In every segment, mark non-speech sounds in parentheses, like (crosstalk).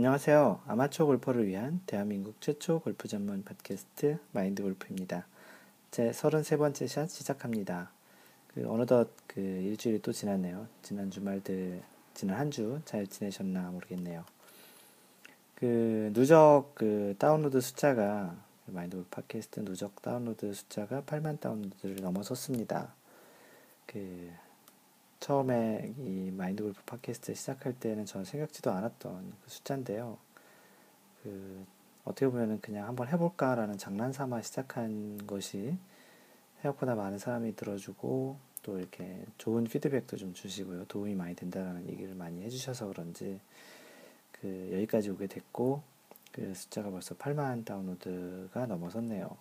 안녕하세요. 아마추어 골퍼를 위한 대한민국 최초 골프 전문 팟캐스트 마인드 골프입니다. 제 33번째 샷 시작합니다. 그 어느덧 그 일주일이 또 지났네요. 지난 주말들 지난 한 주 잘 지내셨나 모르겠네요. 그 누적 그 다운로드 숫자가 마인드 골프 팟캐스트 누적 다운로드 숫자가 8만 다운로드를 넘어섰습니다. 그 처음에 이 마인드 골프 팟캐스트 시작할 때는 저는 생각지도 않았던 그 숫자인데요. 그 어떻게 보면은 그냥 한번 해볼까라는 장난 삼아 시작한 것이 생각보다 많은 사람이 들어주고 또 이렇게 좋은 피드백도 좀 주시고요. 도움이 많이 된다라는 얘기를 많이 해주셔서 그런지 그 여기까지 오게 됐고 그 숫자가 벌써 8만 다운로드가 넘어섰네요.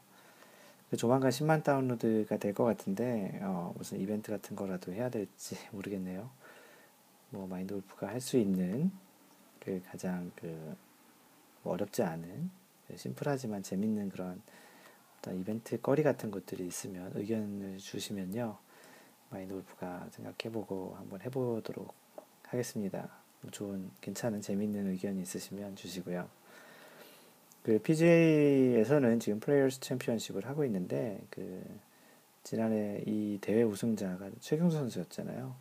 그 조만간 10만 다운로드가 될 것 같은데 어, 무슨 이벤트 같은 거라도 해야 될지 (laughs) 모르겠네요. 뭐 마인드 골프가 할 수 있는 그 가장 그뭐 어렵지 않은 그 심플하지만 재밌는 그런 어떤 이벤트 거리 같은 것들이 있으면 의견을 주시면요 마인드 골프가 생각해보고 한번 해보도록 하겠습니다. 뭐 좋은 괜찮은 재밌는 의견이 있으시면 주시고요. 그 PGA에서는 지금 플레이어스 챔피언십을 하고 있는데 그 지난해 이 대회 우승자가 최경수 선수였잖아요.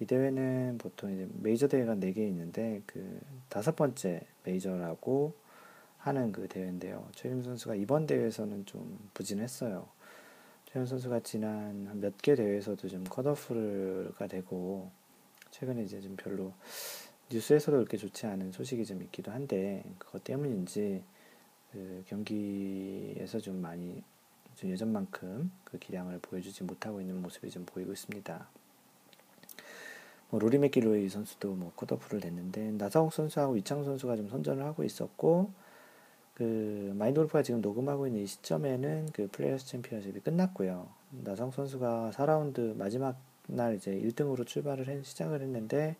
이 대회는 보통 이제 메이저 대회가 4개 있는데 그 다섯 번째 메이저라고 하는 그 대회인데요. 최경수 선수가 이번 대회에서는 좀 부진했어요. 최경수 선수가 지난 몇 개 대회에서도 좀 컷오프가 되고 최근에 이제 좀 별로 뉴스에서도 그렇게 좋지 않은 소식이 좀 있기도 한데 그것 때문인지 그 경기에서 좀 많이 좀 예전만큼 그 기량을 보여주지 못하고 있는 모습이 좀 보이고 있습니다. 뭐 로리 맥길로이 선수도 뭐 컷오프를 냈는데 나상욱 선수하고 위창수 선수가 좀 선전을 하고 있었고 그 마인드 골프가 지금 녹음하고 있는 이 시점에는 그 플레이어스 챔피언십이 끝났고요. 나상욱 선수가 4라운드 마지막 날 이제 1등으로 출발을 해, 시작을 했는데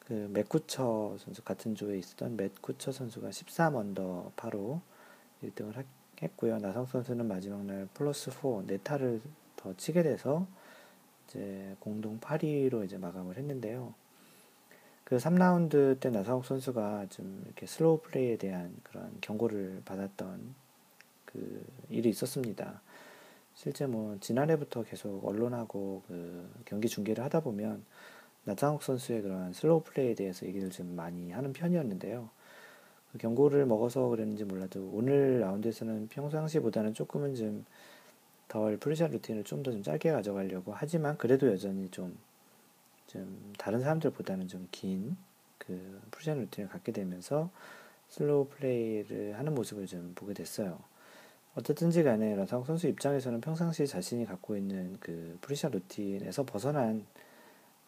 그 맷 쿠처 선수 같은 조에 있었던 맷 쿠처 선수가 13언더파로 1등을 했고요. 나상욱 선수는 마지막 날 플러스 4 네 타를 더 치게 돼서 이제 공동 8위로 이제 마감을 했는데요. 그 3라운드 때 나상욱 선수가 좀 이렇게 slow play에 대한 그런 경고를 받았던 그 일이 있었습니다. 실제 뭐 지난해부터 계속 언론하고 그 경기 중계를 하다 보면 나상욱 선수의 그런 slow play에 대해서 얘기를 좀 많이 하는 편이었는데요. 그 경고를 먹어서 그랬는지 몰라도 오늘 라운드에서는 평상시보다는 조금은 좀 덜 pre-shot routine을 좀 더 좀 짧게 가져가려고 하지만 그래도 여전히 좀, 좀 다른 사람들보다는 좀 긴 그 pre-shot routine을 갖게 되면서 slow play를 하는 모습을 좀 보게 됐어요. 어쨌든지 간에 나상욱 선수 입장에서는 평상시 자신이 갖고 있는 그 pre-shot routine에서 벗어난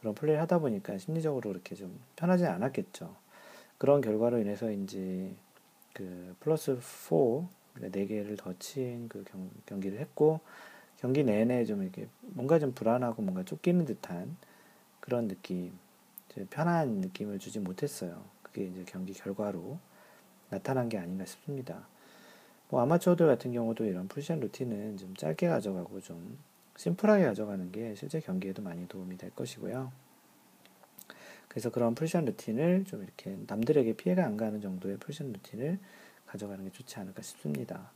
그런 플레이를 하다 보니까 심리적으로 그렇게 좀 편하지 않았겠죠. 그런 결과로 인해서인지 그 플러스 4, 4개를 더 친 그 경기를 했고, 경기 내내 좀 이렇게 뭔가 좀 불안하고 뭔가 쫓기는 듯한 그런 느낌, 편한 느낌을 주지 못했어요. 그게 이제 경기 결과로 나타난 게 아닌가 싶습니다. 뭐 아마추어들 같은 경우도 이런 pre-shot routine은 좀 짧게 가져가고 좀 심플하게 가져가는 게 실제 경기에도 많이 도움이 될 것이고요. 그래서 그런 pre-shot routine을 좀 이렇게 남들에게 피해가 안 가는 정도의 pre-shot routine을 가져가는 게 좋지 않을까 싶습니다.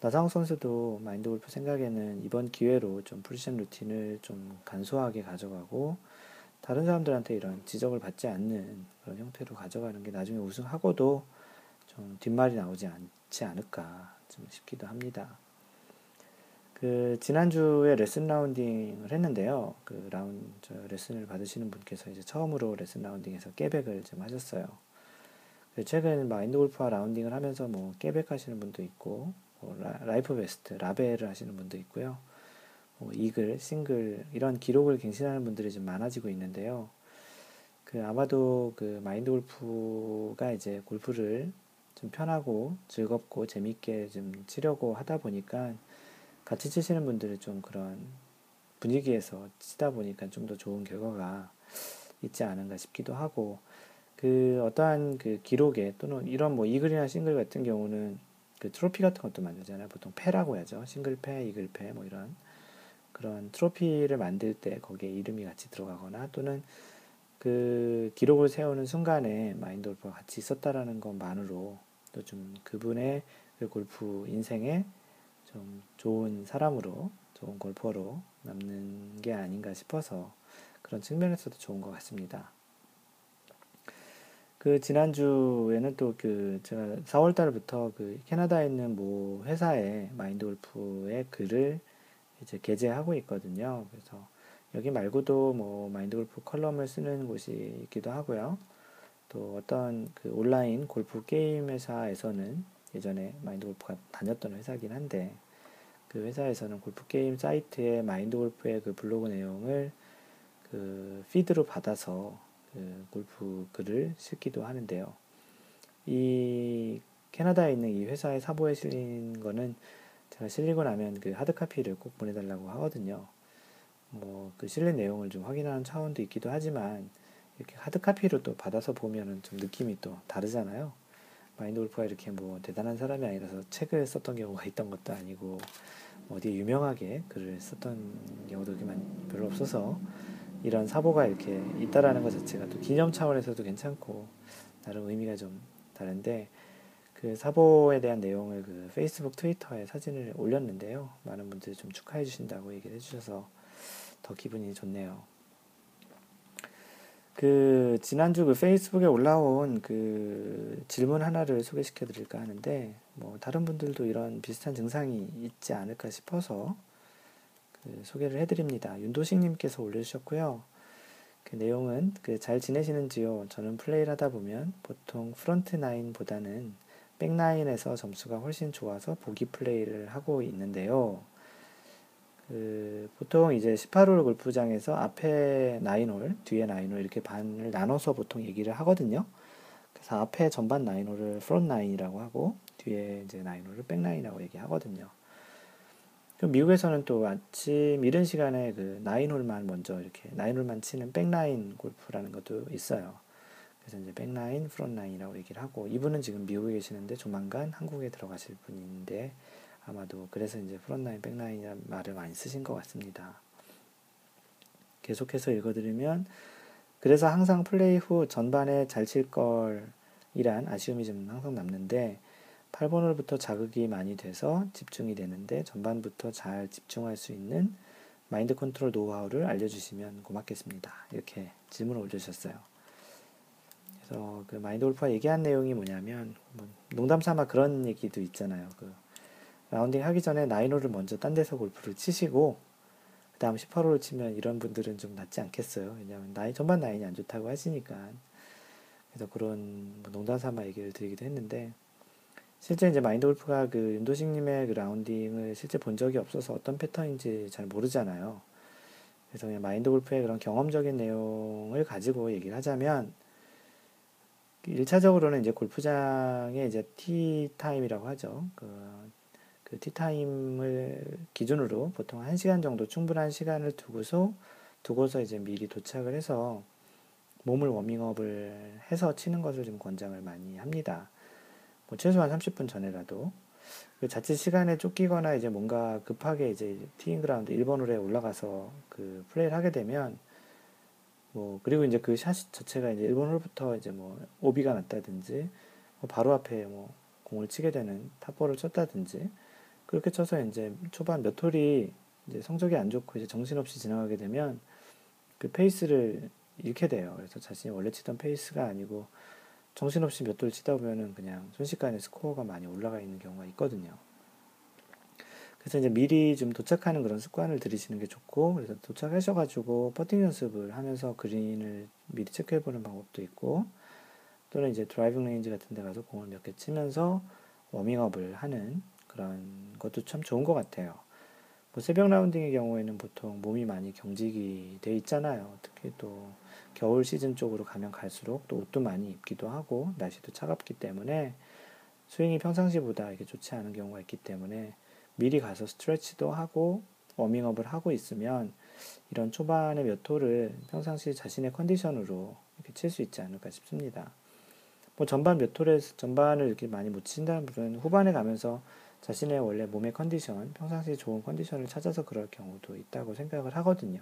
나상욱 선수도 마인드 골프 생각에는 이번 기회로 좀 pre-shot routine을 좀 간소하게 가져가고 다른 사람들한테 이런 지적을 받지 않는 그런 형태로 가져가는 게 나중에 우승하고도 좀 뒷말이 나오지 않지 않을까 좀 싶기도 합니다. 그 지난주에 레슨 라운딩을 했는데요. 그 라운 저 레슨을 받으시는 분께서 이제 처음으로 레슨 라운딩에서 깨백을 좀 하셨어요. 그 최근 마인드 골프와 라운딩을 하면서 뭐 깨백 하시는 분도 있고 뭐 life best 라베를 하시는 분도 있고요. 뭐 이글, 싱글 이런 기록을 갱신하는 분들이 좀 많아지고 있는데요. 그 아마도 그 마인드 골프가 이제 골프를 좀 편하고 즐겁고 재밌게 좀 치려고 하다 보니까 같이 치시는 분들이 좀 그런 분위기에서 치다 보니까 좀 더 좋은 결과가 있지 않은가 싶기도 하고 그 어떠한 그 기록에 또는 이런 뭐 이글이나 싱글 같은 경우는 그 트로피 같은 것도 만들잖아요. 보통 패라고 하죠. 싱글패, 이글패 뭐 이런 그런 트로피를 만들 때 거기에 이름이 같이 들어가거나 또는 그 기록을 세우는 순간에 마인드 골프가 같이 있었다라는 것만으로 또 좀 그분의 그 골프 인생에 좀 좋은 사람으로 좋은 골퍼로 남는 게 아닌가 싶어서 그런 측면에서도 좋은 것 같습니다. 그 지난주에는 또 그 제가 4월 달부터 그 캐나다에 있는 뭐 회사에 마인드 골프의 글을 이제 게재하고 있거든요. 그래서 여기 말고도 뭐 마인드 골프 컬럼을 쓰는 곳이 있기도 하고요. 또 어떤 그 온라인 골프 게임 회사에서는 예전에 마인드 골프가 다녔던 회사긴 한데 그 회사에서는 골프 게임 사이트에 마인드 골프의 그 블로그 내용을 그 피드로 받아서 그 골프 글을 쓰기도 하는데요. 이 캐나다에 있는 이 회사의 사보에 실린 거는 제가 실리고 나면 그 하드 카피를 꼭 보내달라고 하거든요. 뭐 그 실린 내용을 좀 확인하는 차원도 있기도 하지만 이렇게 하드 카피로 또 받아서 보면은 좀 느낌이 또 다르잖아요. 마인드 골프가 이렇게 뭐 대단한 사람이 아니라서 책을 썼던 경우가 있던 것도 아니고 어디에 유명하게 글을 썼던 경우도 별로 없어서 이런 사보가 이렇게 있다라는 것 자체가 또 기념 차원에서도 괜찮고 나름 의미가 좀 다른데 그 사보에 대한 내용을 그 페이스북 트위터에 사진을 올렸는데요. 많은 분들이 좀 축하해 주신다고 얘기를 해주셔서 더 기분이 좋네요. 그 지난주 그 페이스북에 올라온 그 질문 하나를 소개시켜 드릴까 하는데 뭐 다른 분들도 이런 비슷한 증상이 있지 않을까 싶어서 그 소개를 해드립니다. 윤도식님께서 올려주셨고요. 그 내용은 그 잘 지내시는지요? 저는 플레이를 하다 보면 보통 front nine보다는 back nine에서 점수가 훨씬 좋아서 보기 플레이를 하고 있는데요. 그 보통 이제 18홀 골프장에서 앞에 nine홀, 뒤에 nine홀 이렇게 반을 나눠서 보통 얘기를 하거든요. 그래서 앞에 전반 nine홀을 front nine이라고 하고 뒤에 이제 nine홀을 back nine이라고 얘기하거든요. 미국에서는 또 아침 이른 시간에 그 nine홀만 먼저 이렇게 nine홀만 치는 back nine 골프라는 것도 있어요. 그래서 이제 back nine, front nine이라고 얘기를 하고 이분은 지금 미국에 계시는데 조만간 한국에 들어가실 분인데 아마도 그래서 이제 front nine, back nine이라는 말을 많이 쓰신 것 같습니다. 계속해서 읽어드리면 그래서 항상 플레이 후 전반에 잘 칠 걸이란 아쉬움이 좀 항상 남는데 8번 홀부터 자극이 많이 돼서 집중이 되는데 전반부터 잘 집중할 수 있는 마인드 컨트롤 노하우를 알려주시면 고맙겠습니다. 이렇게 질문을 올려주셨어요. 그래서 그 마인드 골프가 얘기한 내용이 뭐냐면 뭐 농담 삼아 그런 얘기도 있잖아요. 그 라운딩 하기 전에 나인홀을 먼저 딴 데서 골프를 치시고 그 다음 18홀을 치면 이런 분들은 좀 낫지 않겠어요. 왜냐하면 나이 전반 나인이 안 좋다고 하시니까 그래서 그런 뭐 농담 삼아 얘기를 드리기도 했는데 실제 이제 마인드 골프가 그 윤도식님의 그 라운딩을 실제 본 적이 없어서 어떤 패턴인지 잘 모르잖아요. 그래서 그냥 마인드 골프의 그런 경험적인 내용을 가지고 얘기를 하자면 1차적으로는 이제 골프장에 이제 tee time이라고 하죠. 그, 그 tee time을 기준으로 보통 1시간 정도 충분한 시간을 두고서 두고서 이제 미리 도착을 해서 몸을 워밍업을 해서 치는 것을 좀 권장을 많이 합니다. 뭐 최소한 30분 전에라도 그 자칫 시간에 쫓기거나 이제 뭔가 급하게 이제 teeing ground 1번 홀에 올라가서 그 플레이를 하게 되면 뭐 그리고 이제 그 샷 자체가 이제 1번 홀부터 이제 뭐 오비가 났다든지 뭐 바로 앞에 뭐 공을 치게 되는 top ball을 쳤다든지 그렇게 쳐서 이제 초반 몇 홀이 이제 성적이 안 좋고 이제 정신없이 지나가게 되면 그 페이스를 잃게 돼요. 그래서 자신이 원래 치던 페이스가 아니고 정신없이 몇 홀 치다 보면은 그냥 순식간에 스코어가 많이 올라가 있는 경우가 있거든요. 그래서 이제 미리 좀 도착하는 그런 습관을 들이시는 게 좋고, 그래서 도착하셔가지고 퍼팅 연습을 하면서 그린을 미리 체크해보는 방법도 있고, 또는 이제 driving range 같은 데 가서 공을 몇 개 치면서 워밍업을 하는 그런 것도 참 좋은 것 같아요. 뭐 새벽 라운딩의 경우에는 보통 몸이 많이 경직이 돼 있잖아요. 특히 또 겨울 시즌 쪽으로 가면 갈수록 또 옷도 많이 입기도 하고 날씨도 차갑기 때문에 스윙이 평상시보다 이게 좋지 않은 경우가 있기 때문에 미리 가서 스트레치도 하고 워밍업을 하고 있으면 이런 초반의 몇 홀을 평상시 자신의 컨디션으로 이렇게 칠 수 있지 않을까 싶습니다. 뭐 전반 몇 홀에 전반을 이렇게 많이 못 친다는 분은 후반에 가면서 자신의 원래 몸의 컨디션, 평상시 좋은 컨디션을 찾아서 그럴 경우도 있다고 생각을 하거든요.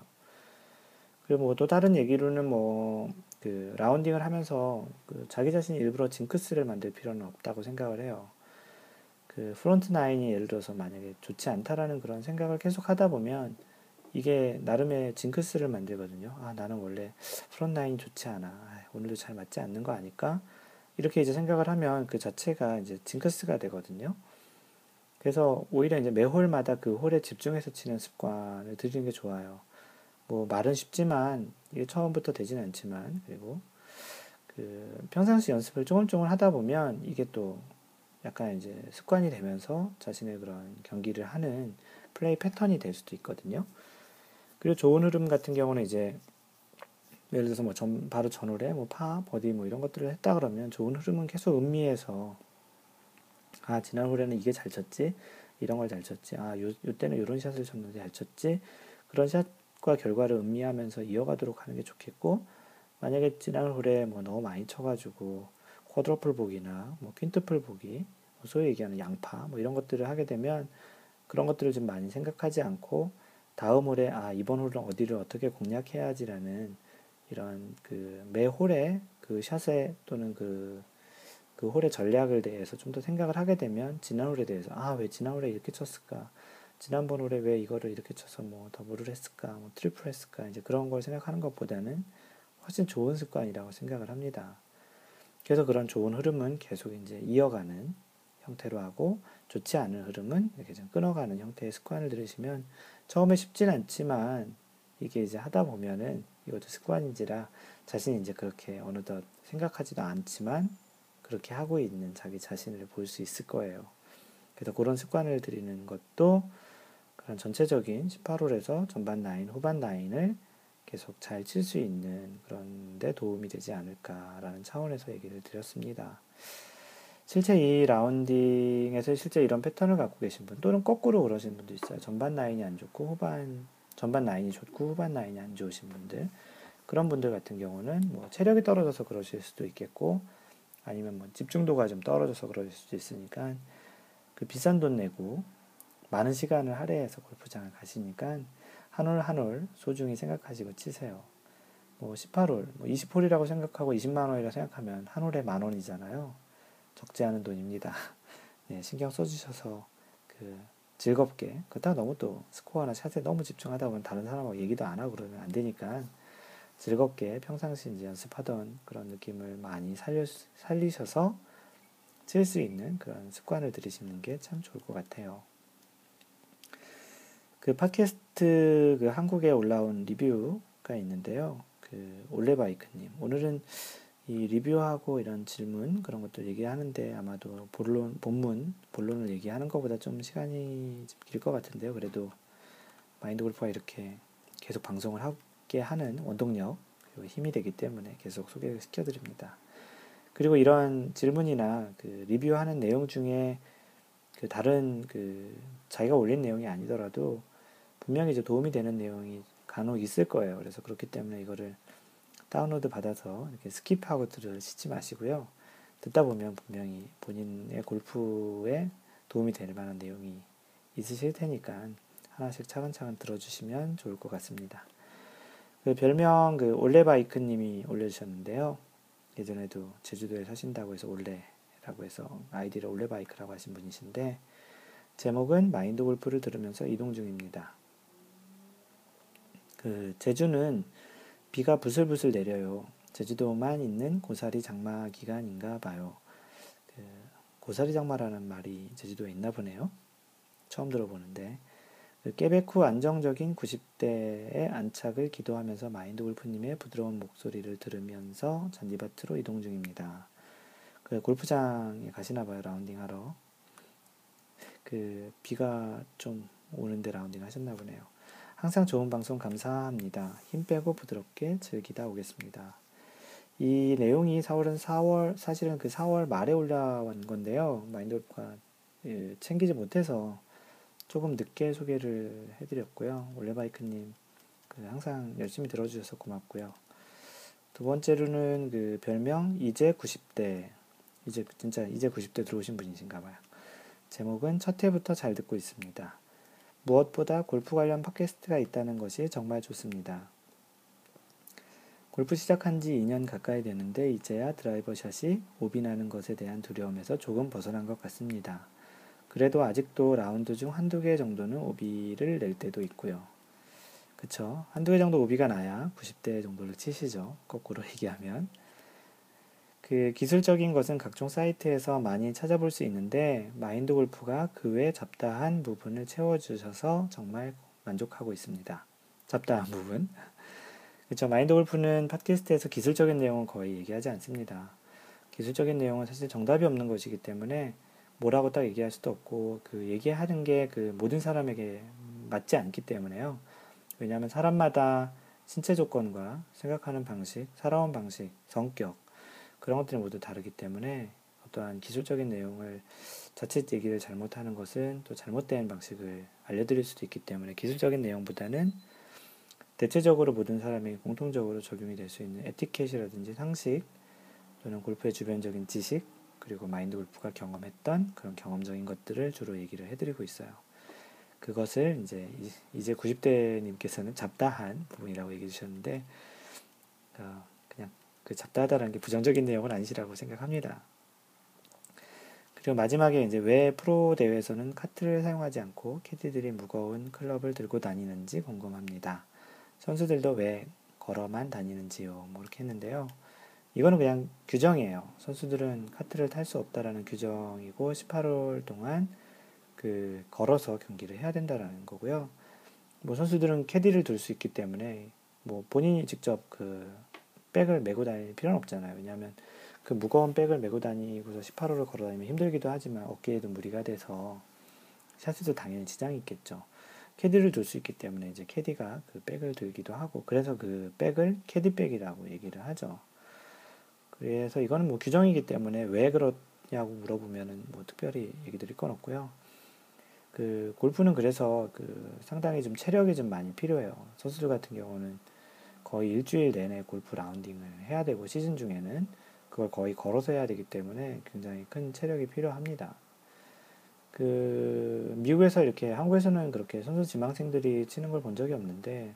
그리고 뭐 또 다른 얘기로는 뭐 그 라운딩을 하면서 그 자기 자신이 일부러 징크스를 만들 필요는 없다고 생각을 해요. 그 front nine이 예를 들어서 만약에 좋지 않다라는 그런 생각을 계속 하다 보면 이게 나름의 징크스를 만들거든요. 아, 나는 원래 front nine이 좋지 않아. 아, 오늘도 잘 맞지 않는 거 아닐까? 이렇게 이제 생각을 하면 그 자체가 이제 징크스가 되거든요. 그래서 오히려 이제 매 홀마다 그 홀에 집중해서 치는 습관을 들이는 게 좋아요. 뭐 말은 쉽지만 이게 처음부터 되진 않지만 그리고 그 평상시 연습을 조금 조금 하다 보면 이게 또 약간 이제 습관이 되면서 자신의 그런 경기를 하는 플레이 패턴이 될 수도 있거든요. 그리고 좋은 흐름 같은 경우는 이제 예를 들어서 뭐 전, 바로 전홀에 뭐 파, 버디 뭐 이런 것들을 했다 그러면 좋은 흐름은 계속 음미해서 아 지난 홀에는 이게 잘 쳤지? 이런 걸 잘 쳤지? 아 요, 요 때는 이런 샷을 쳤는데 잘 쳤지? 그런 샷과 결과를 음미하면서 이어가도록 하는 게 좋겠고 만약에 지난 홀에 뭐 너무 많이 쳐가지고 쿼드러플 보기나 뭐 퀸트플 보기 뭐 소위 얘기하는 양파 뭐 이런 것들을 하게 되면 그런 것들을 좀 많이 생각하지 않고 다음 홀에 아 이번 홀은 어디를 어떻게 공략해야지라는 이런 그 매 홀에 그 샷에 또는 그, 그 홀의 전략을 대해서 좀 더 생각을 하게 되면 지난 홀에 대해서 아 왜 지난 홀에 이렇게 쳤을까? 지난번 홀에 왜 이거를 이렇게 쳐서 뭐 더블을 했을까, 뭐 트리플 했을까, 이제 그런 걸 생각하는 것보다는 훨씬 좋은 습관이라고 생각을 합니다. 그래서 그런 좋은 흐름은 계속 이제 이어가는 형태로 하고 좋지 않은 흐름은 이렇게 좀 끊어가는 형태의 습관을 들으시면 처음에 쉽진 않지만 이게 이제 하다 보면은 이것도 습관인지라 자신이 이제 그렇게 어느덧 생각하지도 않지만 그렇게 하고 있는 자기 자신을 볼 수 있을 거예요. 그래서 그런 습관을 들이는 것도 그런 전체적인 18홀에서 전반 라인, 후반 라인을 계속 잘 칠 수 있는 그런 데 도움이 되지 않을까라는 차원에서 얘기를 드렸습니다. 실제 이 라운딩에서 실제 이런 패턴을 갖고 계신 분 또는 거꾸로 그러신 분도 있어요. 전반 nine이 안 좋고 후반 전반 nine이 좋고 후반 nine이 안 좋으신 분들 그런 분들 같은 경우는 뭐 체력이 떨어져서 그러실 수도 있겠고 아니면 뭐 집중도가 좀 떨어져서 그러실 수도 있으니까 그 비싼 돈 내고 많은 시간을 할애해서 골프장을 가시니까 한홀한홀 소중히 생각하시고 치세요. 뭐 18홀, 뭐 20홀이라고 생각하고 20만 원이라고 생각하면 한 홀에 만 원이잖아요. 적지 않은 돈입니다. (laughs) 네, 신경 써주셔서 그 즐겁게 그렇다 너무 또 스코어나 샷에 너무 집중하다 보면 다른 사람하고 얘기도 안 하고 그러면 안 되니까 즐겁게 평상시 이제 연습하던 그런 느낌을 많이 살려, 살리셔서 칠 수 있는 그런 습관을 들이시는 게 참 좋을 것 같아요. 그 팟캐스트 그 한국에 올라온 리뷰가 있는데요. 그 올레바이크님 오늘은 이 리뷰하고 이런 질문 그런 것들 얘기하는데 아마도 본론 본문 본론을 얘기하는 것보다 좀 시간이 길 것 같은데요. 그래도 마인드 골프가 이렇게 계속 방송을 하 게 하는 원동력 힘이 되기 때문에 계속 소개를 시켜드립니다. 그리고 이런 질문이나 그 리뷰하는 내용 중에 그 다른 그 자기가 올린 내용이 아니더라도 분명히 이제 도움이 되는 내용이 간혹 있을 거예요. 그래서 그렇기 때문에 이거를 다운로드 받아서 이렇게 skip하고 들으시지 마시고요. 듣다 보면 분명히 본인의 골프에 도움이 될 만한 내용이 있으실 테니까 하나씩 차근차근 들어주시면 좋을 것 같습니다. 그 별명 그 올레바이크님이 올려주셨는데요. 예전에도 제주도에 사신다고 해서 올레라고 해서 아이디를 올레바이크라고 하신 분이신데 제목은 마인드 골프를 들으면서 이동 중입니다. 그 제주는 비가 부슬부슬 내려요. 제주도만 있는 고사리 장마 기간인가 봐요. 그 고사리 장마라는 말이 제주도에 있나 보네요. 처음 들어보는데 그 깨백 후 안정적인 90대의 안착을 기도하면서 마인드 골프님의 부드러운 목소리를 들으면서 잔디밭으로 이동 중입니다. 그 골프장에 가시나 봐요 라운딩 하러. 그 비가 좀 오는데 라운딩 하셨나 보네요. 항상 좋은 방송 감사합니다. 힘 빼고 부드럽게 즐기다 오겠습니다. 이 내용이 4월은 4월, 사실은 그 4월 말에 올라온 건데요. 마인드골프가 예, 챙기지 못해서 조금 늦게 소개를 해드렸고요. 올레바이크님, 그 항상 열심히 들어주셔서 고맙고요. 두 번째로는 그 별명 이제 90대, 이제 진짜 이제 90대 들어오신 분이신가 봐요. 제목은 첫 회부터 잘 듣고 있습니다. 무엇보다 골프 관련 팟캐스트가 있다는 것이 정말 좋습니다. 골프 시작한 지 2년 가까이 되는데 이제야 드라이버 샷이 오비 나는 것에 대한 두려움에서 조금 벗어난 것 같습니다. 그래도 아직도 라운드 중 한두 개 정도는 오비를 낼 때도 있고요. 그쵸? 한두 개 정도 오비가 나야 90대 정도를 치시죠. 거꾸로 (laughs) 얘기하면. 그 기술적인 것은 각종 사이트에서 많이 찾아볼 수 있는데 마인드 골프가 그 외 잡다한 부분을 채워주셔서 정말 만족하고 있습니다. 잡다한 부분. (laughs) 그렇죠. 마인드 골프는 팟캐스트에서 기술적인 내용은 거의 얘기하지 않습니다. 기술적인 내용은 사실 정답이 없는 것이기 때문에 뭐라고 딱 얘기할 수도 없고 그 얘기하는 게 그 모든 사람에게 맞지 않기 때문에요. 왜냐하면 사람마다 신체 조건과 생각하는 방식, 살아온 방식, 성격 그런 것들이 모두 다르기 때문에 어떠한 기술적인 내용을 자칫 얘기를 잘못하는 것은 또 잘못된 방식을 알려드릴 수도 있기 때문에 기술적인 내용보다는 대체적으로 모든 사람이 공통적으로 적용이 될 수 있는 에티켓이라든지 상식 또는 골프의 주변적인 지식 그리고 마인드 골프가 경험했던 그런 경험적인 것들을 주로 얘기를 해드리고 있어요. 그것을 이제 이제 90대님께서는 잡다한 부분이라고 얘기해 주셨는데 어, 그냥 그 잡다하다라는 게 부정적인 내용은 아니시라고 생각합니다. 그리고 마지막에 이제 왜 프로 대회에서는 카트를 사용하지 않고 캐디들이 무거운 클럽을 들고 다니는지 궁금합니다. 선수들도 왜 걸어만 다니는지요? 뭐 이렇게 했는데요. 이거는 그냥 규정이에요. 선수들은 카트를 탈 수 없다라는 규정이고 18홀 동안 그 걸어서 경기를 해야 된다라는 거고요. 뭐 선수들은 캐디를 둘 수 있기 때문에 뭐 본인이 직접 그 백을 메고 다닐 필요는 없잖아요. 왜냐하면 그 무거운 백을 메고 다니고서 18홀을 걸어 다니면 힘들기도 하지만 어깨에도 무리가 돼서 샷에도 당연히 지장이 있겠죠. 캐디를 둘 수 있기 때문에 이제 캐디가 그 백을 들기도 하고 그래서 그 백을 캐디백이라고 얘기를 하죠. 그래서 이거는 뭐 규정이기 때문에 왜 그러냐고 물어보면은 뭐 특별히 얘기 드릴 건 없고요. 그 골프는 그래서 그 상당히 좀 체력이 좀 많이 필요해요. 선수들 같은 경우는 거의 일주일 내내 골프 라운딩을 해야 되고 시즌 중에는 그걸 거의 걸어서 해야 되기 때문에 굉장히 큰 체력이 필요합니다. 그 미국에서 이렇게 한국에서는 그렇게 선수 지망생들이 치는 걸 본 적이 없는데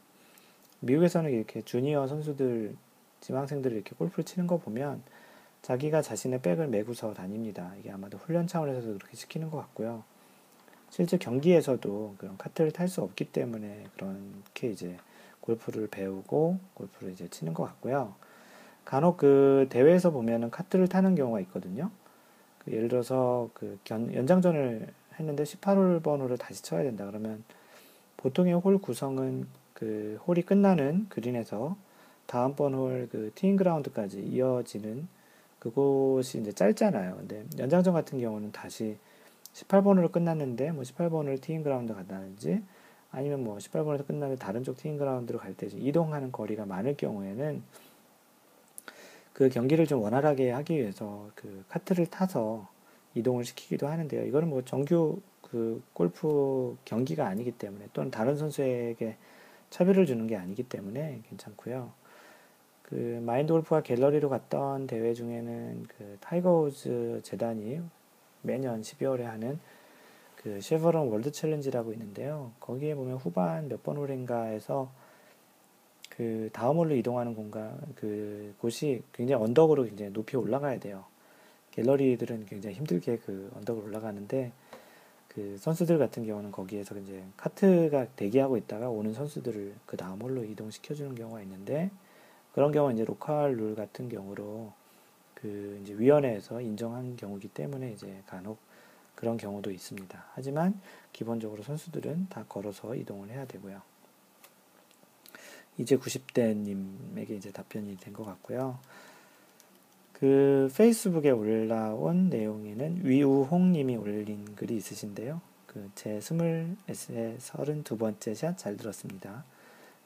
미국에서는 이렇게 주니어 선수들 지망생들이 이렇게 골프를 치는 거 보면 자기가 자신의 백을 메고서 다닙니다. 이게 아마도 훈련 차원에서도 그렇게 시키는 것 같고요. 실제 경기에서도 그런 카트를 탈 수 없기 때문에 그렇게 이제 골프를 배우고 골프를 이제 치는 것 같고요. 간혹 그 대회에서 보면은 카트를 타는 경우가 있거든요. 그 예를 들어서 그 연장전을 했는데 18홀 번호를 다시 쳐야 된다 그러면 보통의 홀 구성은 그 홀이 끝나는 그린에서 다음번 홀그 티잉 그라운드까지 이어지는 그곳이 이제 짧잖아요. 근데 연장전 같은 경우는 다시 18번으로 끝났는데 뭐 18번을 티잉 그라운드 간다든지 아니면 뭐 18번에서 끝나면 다른 쪽 티잉 그라운드로 갈 때 이동하는 거리가 많을 경우에는 그 경기를 좀 원활하게 하기 위해서 그 카트를 타서 이동을 시키기도 하는데요. 이거는 뭐 정규 그 골프 경기가 아니기 때문에 또는 다른 선수에게 차별을 주는 게 아니기 때문에 괜찮고요. 그 마인드 골프가 갤러리로 갔던 대회 중에는 그 타이거 우즈 재단이 매년 12월에 하는 그 Chevron World Challenge라고 있는데요. 거기에 보면 후반 몇 번 홀인가에서 그 다음 홀로 이동하는 공간 그 곳이 굉장히 언덕으로 굉장히 높이 올라가야 돼요. 갤러리들은 굉장히 힘들게 그 언덕을 올라가는데 그 선수들 같은 경우는 거기에서 이제 카트가 대기하고 있다가 오는 선수들을 그 다음 홀로 이동시켜 주는 경우가 있는데 그런 경우 이제 로컬 룰 같은 경우로 그 이제 위원회에서 인정한 경우기 때문에 이제 간혹 그런 경우도 있습니다. 하지만 기본적으로 선수들은 다 걸어서 이동을 해야 되고요. 이제 90대님에게 이제 답변이 된 것 같고요. 그 페이스북에 올라온 내용에는 위우홍님이 올린 글이 있으신데요. 그제 스물 서른두 번째 샷 잘 들었습니다.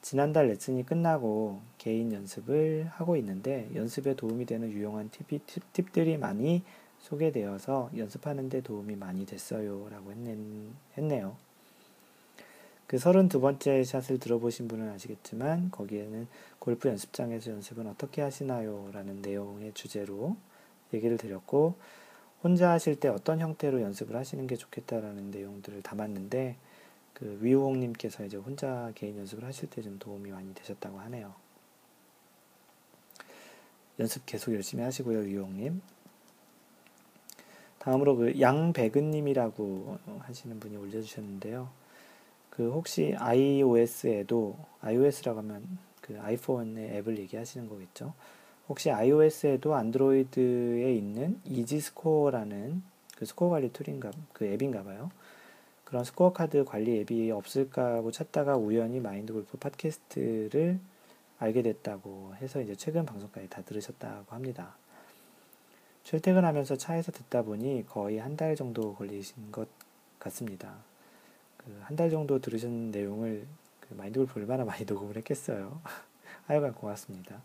지난달 레슨이 끝나고 개인 연습을 하고 있는데 연습에 도움이 되는 유용한 팁이, 팁, 들이 많이 소개되어서 연습하는데 도움이 많이 됐어요. 라고 했네, 했네요. 그 32번째 샷을 들어보신 분은 아시겠지만 거기에는 골프 연습장에서 연습은 어떻게 하시나요? 라는 내용의 주제로 얘기를 드렸고 혼자 하실 때 어떤 형태로 연습을 하시는 게 좋겠다라는 내용들을 담았는데 그 위호홍님께서 이제 혼자 개인 연습을 하실 때 좀 도움이 많이 되셨다고 하네요. 연습 계속 열심히 하시고요, 유용님. 다음으로 그 양배근님이라고 하시는 분이 올려주셨는데요. 그 혹시 iOS에도 iOS라고 하면 그 아이폰의 앱을 얘기하시는 거겠죠. 혹시 iOS에도 안드로이드에 있는 Easy Score라는 그 스코어 관리 tool인가 그 앱인가 봐요. 그런 스코어 카드 관리 앱이 없을까 하고 찾다가 우연히 마인드 골프 팟캐스트를 알게 됐다고 해서 이제 최근 방송까지 다 들으셨다고 합니다. 출퇴근하면서 차에서 듣다 보니 거의 한 달 정도 걸리신 것 같습니다. 그 한 달 정도 들으신 내용을 그 마인드 골프 얼마나 많이 (laughs) 녹음을 했겠어요. (laughs) 하여간 고맙습니다.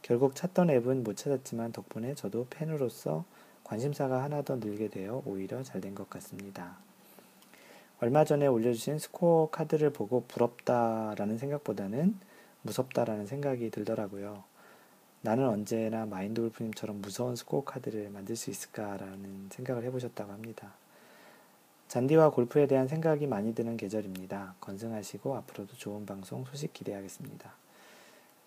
결국 찾던 앱은 못 찾았지만 덕분에 저도 팬으로서 관심사가 하나 더 늘게 되어 오히려 잘 된 것 같습니다. 얼마 전에 올려주신 스코어 카드를 보고 부럽다라는 생각보다는 무섭다라는 생각이 들더라고요. 나는 언제나 마인드 골프님처럼 무서운 스코어 카드를 만들 수 있을까라는 생각을 해보셨다고 합니다. 잔디와 골프에 대한 생각이 많이 드는 계절입니다. 건승하시고 앞으로도 좋은 방송 소식 기대하겠습니다.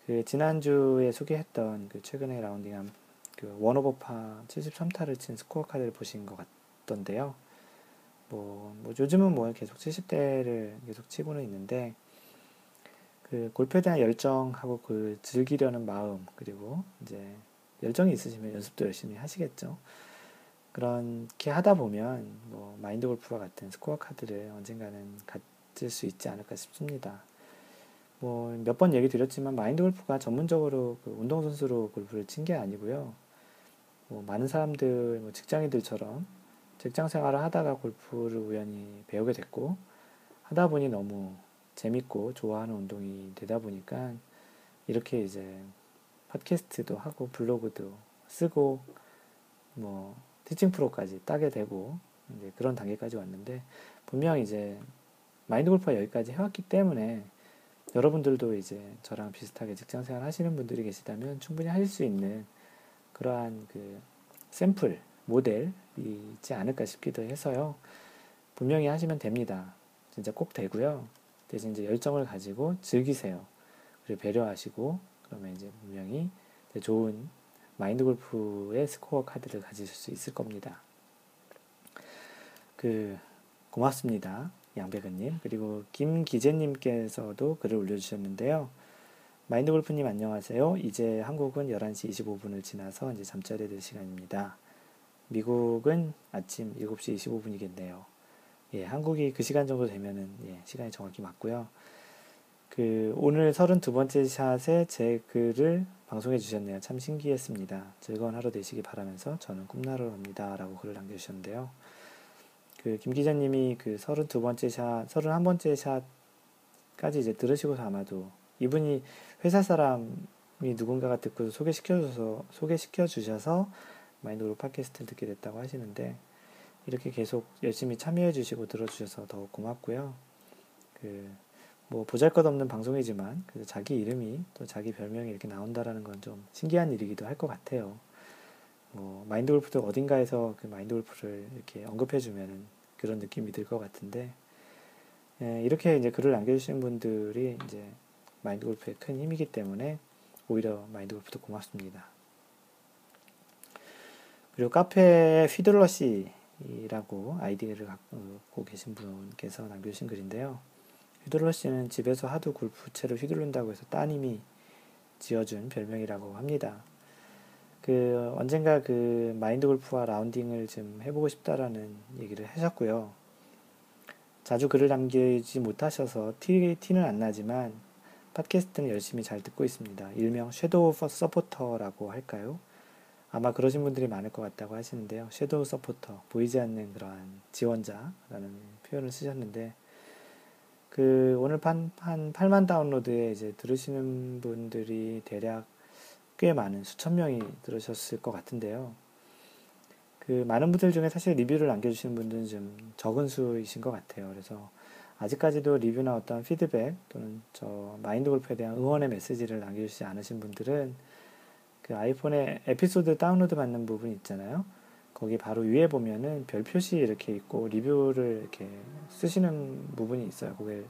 그 지난주에 소개했던 그 최근에 라운딩한 그 one over par 73타를 친 스코어 카드를 보신 것 같던데요. 뭐, 뭐 요즘은 뭐 계속 70대를 계속 치고는 있는데 그 골프에 대한 열정하고 그 즐기려는 마음 그리고 이제 열정이 있으시면 연습도 열심히 하시겠죠. 그렇게 하다 보면 뭐 마인드 골프와 같은 스코어 카드를 언젠가는 가질 수 있지 않을까 싶습니다. 뭐 몇 번 얘기 드렸지만 마인드 골프가 전문적으로 그 운동 선수로 골프를 친 게 아니고요. 뭐 많은 사람들 뭐 직장인들처럼 직장 생활을 하다가 골프를 우연히 배우게 됐고 하다 보니 너무 재밌고 좋아하는 운동이 되다 보니까 이렇게 이제 팟캐스트도 하고 블로그도 쓰고 뭐 티칭 프로까지 따게 되고 이제 그런 단계까지 왔는데 분명 이제 마인드 골프가 여기까지 해왔기 때문에 여러분들도 이제 저랑 비슷하게 직장 생활 하시는 분들이 계시다면 충분히 하실 수 있는 그러한 그 샘플 모델이 있지 않을까 싶기도 해서요. 분명히 하시면 됩니다. 진짜 꼭 되고요. 대신 이제 열정을 가지고 즐기세요. 그리고 배려하시고 그러면 이제 분명히 좋은 마인드 골프의 스코어 카드를 가지실 수 있을 겁니다. 그 고맙습니다. 양배근님 그리고 김기재님께서도 글을 올려주셨는데요. 마인드 골프님 안녕하세요. 이제 한국은 11시 25분을 지나서 이제 잠자리에 들 시간입니다. 미국은 아침 7시 25분이겠네요. 예, 한국이 그 시간 정도 되면은 예, 시간이 정확히 맞고요. 그 오늘 32번째 샷에 제 글을 방송해 주셨네요. 참 신기했습니다. 즐거운 하루 되시기 바라면서 저는 꿈나러 갑니다 라고 글을 남겨주셨는데요. 그 김 기자님이 그 32번째 샷, 31번째 샷까지 이제 들으시고서 아마도 이분이 회사 사람이 누군가가 듣고 소개시켜 주셔서 소개시켜 주셔서 마인드로 팟캐스트를 듣게 됐다고 하시는데 이렇게 계속 열심히 참여해 주시고 들어주셔서 더 고맙고요. 그, 뭐, 보잘 것 없는 방송이지만, 그 자기 이름이 또 자기 별명이 이렇게 나온다라는 건 좀 신기한 일이기도 할 것 같아요. 뭐, 마인드 골프도 어딘가에서 그 마인드 골프를 이렇게 언급해 주면은 그런 느낌이 들 것 같은데, 예, 이렇게 이제 글을 남겨주시는 분들이 이제 마인드 골프의 큰 힘이기 때문에 오히려 마인드 골프도 고맙습니다. 그리고 카페 휘둘러 씨라고 아이디를 갖고 계신 분께서 남겨주신 글인데요. 휘둘러 씨는 집에서 하도 골프채를 휘둘른다고 해서 따님이 지어준 별명이라고 합니다. 그 언젠가 그 마인드 골프와 라운딩을 좀 해보고 싶다라는 얘기를 하셨고요. 자주 글을 남기지 못하셔서 티, 티는 안 나지만 팟캐스트는 열심히 잘 듣고 있습니다. 일명 shadow supporter라고 할까요? 아마 그러신 분들이 많을 것 같다고 하시는데요. shadow supporter, 보이지 않는 그러한 지원자라는 표현을 쓰셨는데, 그, 오늘 한, 한 8만 다운로드에 이제 들으시는 분들이 대략 꽤 많은 수천 명이 들으셨을 것 같은데요. 그, 많은 분들 중에 사실 리뷰를 남겨주시는 분들은 좀 적은 수이신 것 같아요. 그래서 아직까지도 리뷰나 어떤 피드백 또는 저 마인드 골프에 대한 응원의 메시지를 남겨주시지 않으신 분들은 그 아이폰에 에피소드 다운로드 받는 부분 있잖아요. 거기 바로 위에 보면은 별 표시 이렇게 있고 리뷰를 이렇게 쓰시는 부분이 있어요. 그걸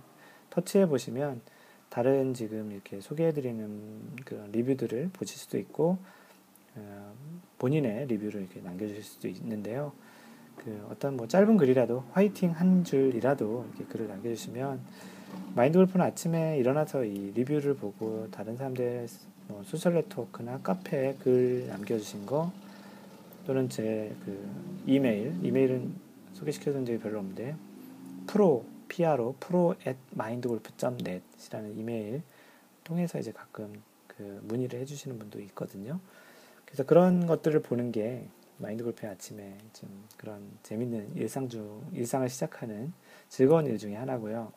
터치해 보시면 다른 지금 이렇게 소개해 드리는 그 리뷰들을 보실 수도 있고 어, 본인의 리뷰를 이렇게 남겨주실 수도 있는데요. 그 어떤 뭐 짧은 글이라도 화이팅 한 줄이라도 이렇게 글을 남겨주시면 마인드 골프는 아침에 일어나서 이 리뷰를 보고 다른 사람들 뭐 소셜 네트워크나 카페에 글 남겨주신 거 또는 제 그 이메일 이메일은 소개시켜준 적이 별로 없는데 pro pro pro at mindgolf.net이라는 이메일 통해서 이제 가끔 그 문의를 해주시는 분도 있거든요. 그래서 그런 것들을 보는 게 마인드 골프의 아침에 좀 그런 재밌는 일상 중 일상을 시작하는 즐거운 일 중에 하나고요.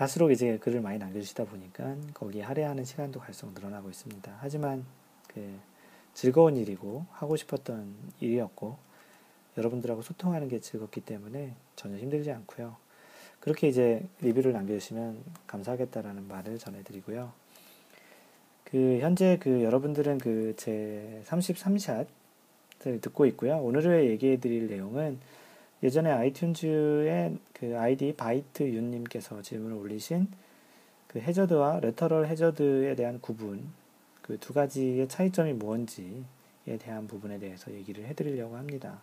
갈수록 이제 글을 많이 남겨주시다 보니까 거기에 할애하는 시간도 갈수록 늘어나고 있습니다. 하지만 그 즐거운 일이고 하고 싶었던 일이었고 여러분들하고 소통하는 게 즐겁기 때문에 전혀 힘들지 않고요. 그렇게 이제 리뷰를 남겨주시면 감사하겠다라는 말을 전해드리고요. 그 현재 그 여러분들은 그 제 33샷을 듣고 있고요. 오늘의 얘기해드릴 내용은 예전에 iTunes에 그 아이디 바이트 윤님께서 질문을 올리신 그 해저드와 lateral 해저드에 대한 구분 그 두 가지의 차이점이 뭔지에 대한 부분에 대해서 얘기를 해드리려고 합니다.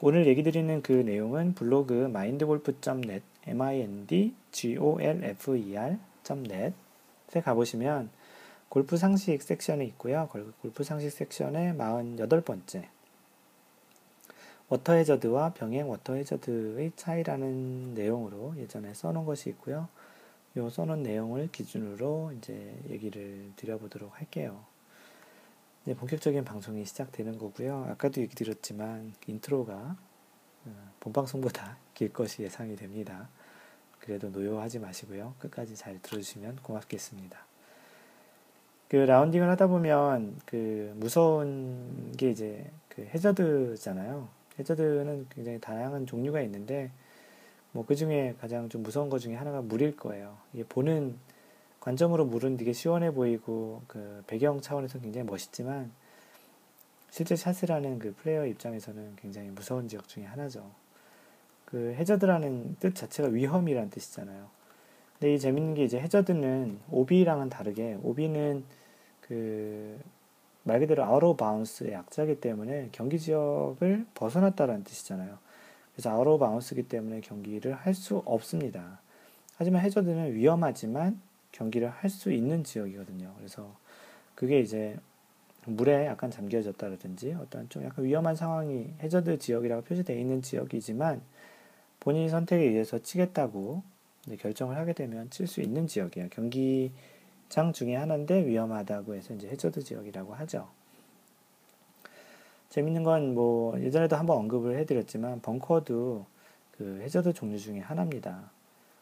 오늘 얘기 드리는 그 내용은 블로그 mindgolf.net mindgolfer.net에 가보시면 골프 상식 섹션이 있고요. 골프 상식 섹션의 48번째 워터 해저드와 병행 워터 해저드의 차이라는 내용으로 예전에 써놓은 것이 있고요. 요 써놓은 내용을 기준으로 이제 얘기를 드려보도록 할게요. 이제 본격적인 방송이 시작되는 거고요. 아까도 얘기 드렸지만 인트로가 어, 본방송보다 (laughs) 길 것이 예상이 됩니다. 그래도 노여하지 마시고요. 끝까지 잘 들어주시면 고맙겠습니다. 그 라운딩을 하다 보면 그 무서운 게 이제 그 해저드잖아요. 해저드는 굉장히 다양한 종류가 있는데 뭐 그 중에 가장 좀 무서운 것 중에 하나가 물일 거예요. 이게 보는 관점으로 물은 되게 시원해 보이고 그 배경 차원에서 굉장히 멋있지만 실제 샷을 하는 그 플레이어 입장에서는 굉장히 무서운 지역 중에 하나죠. 그 해저드라는 뜻 자체가 위험이라는 뜻이잖아요. 근데 이 재밌는 게 이제 해저드는 오비랑은 다르게 오비는 그 말 그대로 out bounds의 약자이기 때문에 경기 지역을 벗어났다라는 뜻이잖아요. 그래서 out bounds이기 때문에 경기를 할 수 없습니다. 하지만 해저드는 위험하지만 경기를 할 수 있는 지역이거든요. 그래서 그게 이제 물에 약간 잠겨졌다라든지 어떤 좀 약간 위험한 상황이 해저드 지역이라고 표시되어 있는 지역이지만 본인 선택에 의해서 치겠다고 결정을 하게 되면 칠 수 있는 지역이에요. 경기 장 중에 하나인데 위험하다고 해서 이제 해저드 지역이라고 하죠. 재밌는 건 뭐 예전에도 한번 언급을 해드렸지만 벙커도 그 해저드 종류 중에 하나입니다.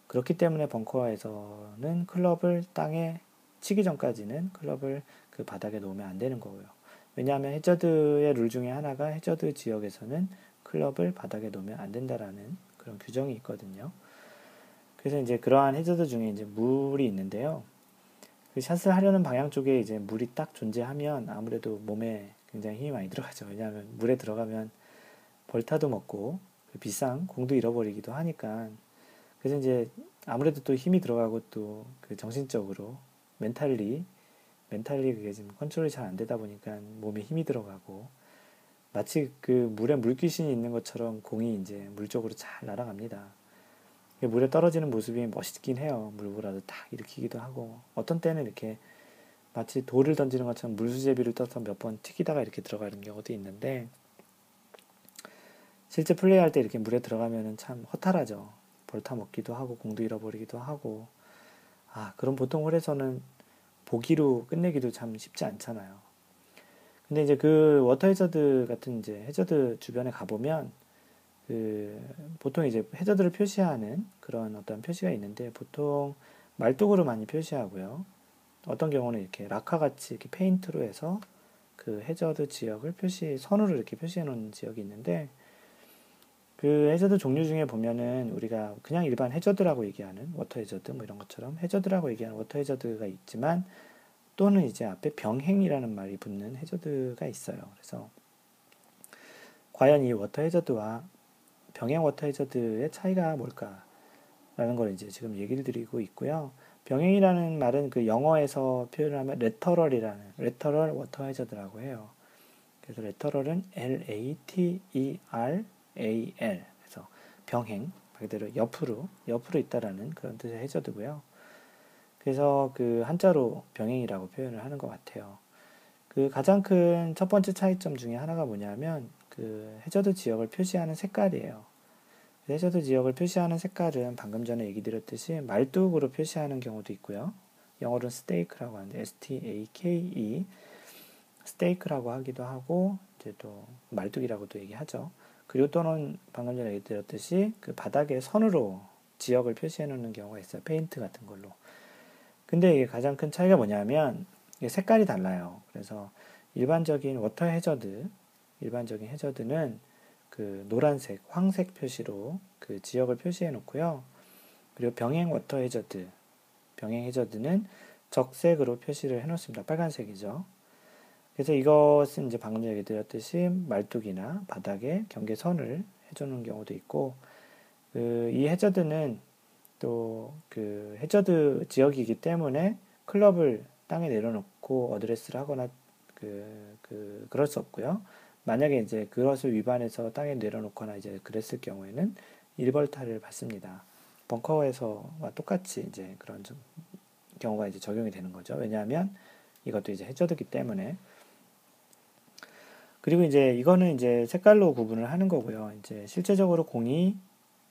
그렇기 때문에 벙커에서는 클럽을 땅에 치기 전까지는 클럽을 그 바닥에 놓으면 안 되는 거고요. 왜냐하면 해저드의 룰 중에 하나가 해저드 지역에서는 클럽을 바닥에 놓으면 안 된다라는 그런 규정이 있거든요. 그래서 이제 그러한 해저드 중에 이제 물이 있는데요. 그 샷을 하려는 방향 쪽에 이제 물이 딱 존재하면 아무래도 몸에 굉장히 힘이 많이 들어가죠. 왜냐하면 물에 들어가면 벌타도 먹고 그 비싼 공도 잃어버리기도 하니까 그래서 이제 아무래도 또 힘이 들어가고 또 그 정신적으로 멘탈리 멘탈리 그게 지금 컨트롤이 잘 안 되다 보니까 몸에 힘이 들어가고 마치 그 물에 물귀신이 있는 것처럼 공이 이제 물 쪽으로 잘 날아갑니다. 물에 떨어지는 모습이 멋있긴 해요. 물보라도 딱 일으키기도 하고 어떤 때는 이렇게 마치 돌을 던지는 것처럼 물수제비를 떠서 몇 번 튀기다가 이렇게 들어가는 경우도 있는데 실제 플레이할 때 이렇게 물에 들어가면은 참 허탈하죠. 벌타 먹기도 하고 공도 잃어버리기도 하고 아 그럼 보통 홀에서는 보기로 끝내기도 참 쉽지 않잖아요. 근데 이제 그 워터 해저드 같은 이제 해저드 주변에 가보면 그 보통 이제 해저드를 표시하는 그런 어떤 표시가 있는데 보통 말뚝으로 많이 표시하고요. 어떤 경우는 이렇게 락카 같이 이렇게 페인트로 해서 그 해저드 지역을 표시 선으로 이렇게 표시해 놓은 지역이 있는데 그 해저드 종류 중에 보면은 우리가 그냥 일반 해저드라고 얘기하는 워터 해저드 뭐 이런 것처럼 해저드라고 얘기하는 워터 해저드가 있지만 또는 이제 앞에 병행이라는 말이 붙는 해저드가 있어요. 그래서 과연 이 워터 해저드와 병행 워터 해저드의 차이가 뭘까라는 걸 이제 지금 얘기를 드리고 있고요. 병행이라는 말은 그 영어에서 표현하면 lateral이라는 lateral water hazard라고 해요. 그래서 lateral은 L-A-T-E-R-A-L 그래서 병행 말 그대로 옆으로 옆으로 있다라는 그런 뜻의 해저드고요. 그래서 그 한자로 병행이라고 표현을 하는 것 같아요. 그 가장 큰 첫 번째 차이점 중에 하나가 뭐냐면 그 해저드 지역을 표시하는 색깔이에요. 해저드 지역을 표시하는 색깔은 방금 전에 얘기 드렸듯이 말뚝으로 표시하는 경우도 있고요. 영어로는 stake라고 하는데 S-T-A-K-E stake라고 하기도 하고 이제 또 말뚝이라고도 얘기하죠. 그리고 또는 방금 전에 얘기 드렸듯이 그 바닥에 선으로 지역을 표시해 놓는 경우가 있어요. 페인트 같은 걸로. 근데 이게 가장 큰 차이가 뭐냐면 색깔이 달라요. 그래서 일반적인 워터 해저드, 일반적인 해저드는 그 노란색, 황색 표시로 그 지역을 표시해 놓고요. 그리고 병행 워터 해저드, 병행 해저드는 적색으로 표시를 해 놓습니다. 빨간색이죠. 그래서 이것은 이제 방금 얘기 드렸듯이 말뚝이나 바닥에 경계선을 해주는 경우도 있고, 그 이 해저드는 또 그 해저드 지역이기 때문에 클럽을 땅에 내려놓고 어드레스를 하거나 그, 그, 그럴 수 없고요. 만약에 이제 그것을 위반해서 땅에 내려놓거나 이제 그랬을 경우에는 일벌타를 받습니다. 벙커에서와 똑같이 이제 그런 경우가 이제 적용이 되는 거죠. 왜냐하면 이것도 이제 해저드기 때문에. 그리고 이제 이거는 이제 색깔로 구분을 하는 거고요. 이제 실제적으로 공이